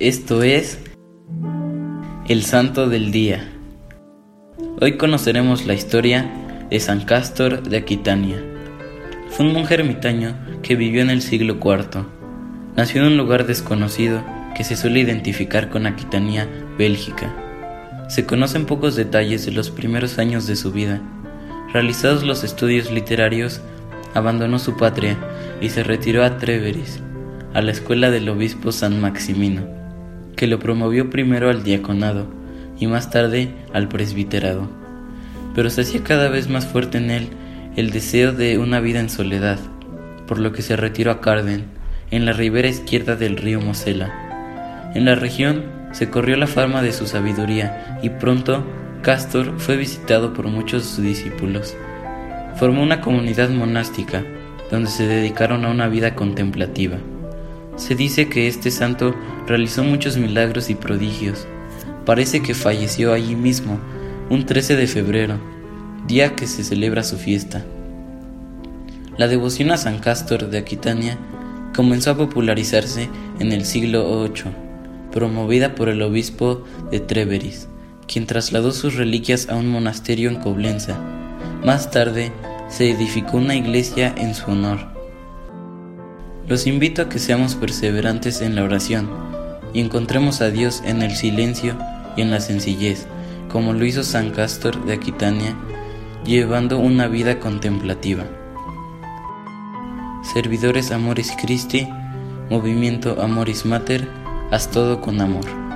Esto es el Santo del Día. Hoy conoceremos la historia de San Castor de Aquitania. Fue un monje ermitaño que vivió en el siglo IV. Nació en un lugar desconocido que se suele identificar con Aquitania, Bélgica. Se conocen pocos detalles de los primeros años de su vida. Realizados los estudios literarios, abandonó su patria y se retiró a Treveris, a la escuela del obispo San Maximino, que lo promovió primero al diaconado y más tarde al presbiterado. Pero se hacía cada vez más fuerte en él el deseo de una vida en soledad, por lo que se retiró a Carden, en la ribera izquierda del río Mosela. En la región se corrió la fama de su sabiduría y pronto Castor fue visitado por muchos de sus discípulos. Formó una comunidad monástica donde se dedicaron a una vida contemplativa. Se dice que este santo realizó muchos milagros y prodigios. Parece que falleció allí mismo, un 13 de febrero, día que se celebra su fiesta. La devoción a San Castor de Aquitania comenzó a popularizarse en el siglo VIII, promovida por el obispo de Treveris, quien trasladó sus reliquias a un monasterio en Coblenza. Más tarde, se edificó una iglesia en su honor. Los invito a que seamos perseverantes en la oración y encontremos a Dios en el silencio y en la sencillez, como lo hizo San Castor de Aquitania, llevando una vida contemplativa. Servidores Amoris Christi, Movimiento Amoris Mater, haz todo con amor.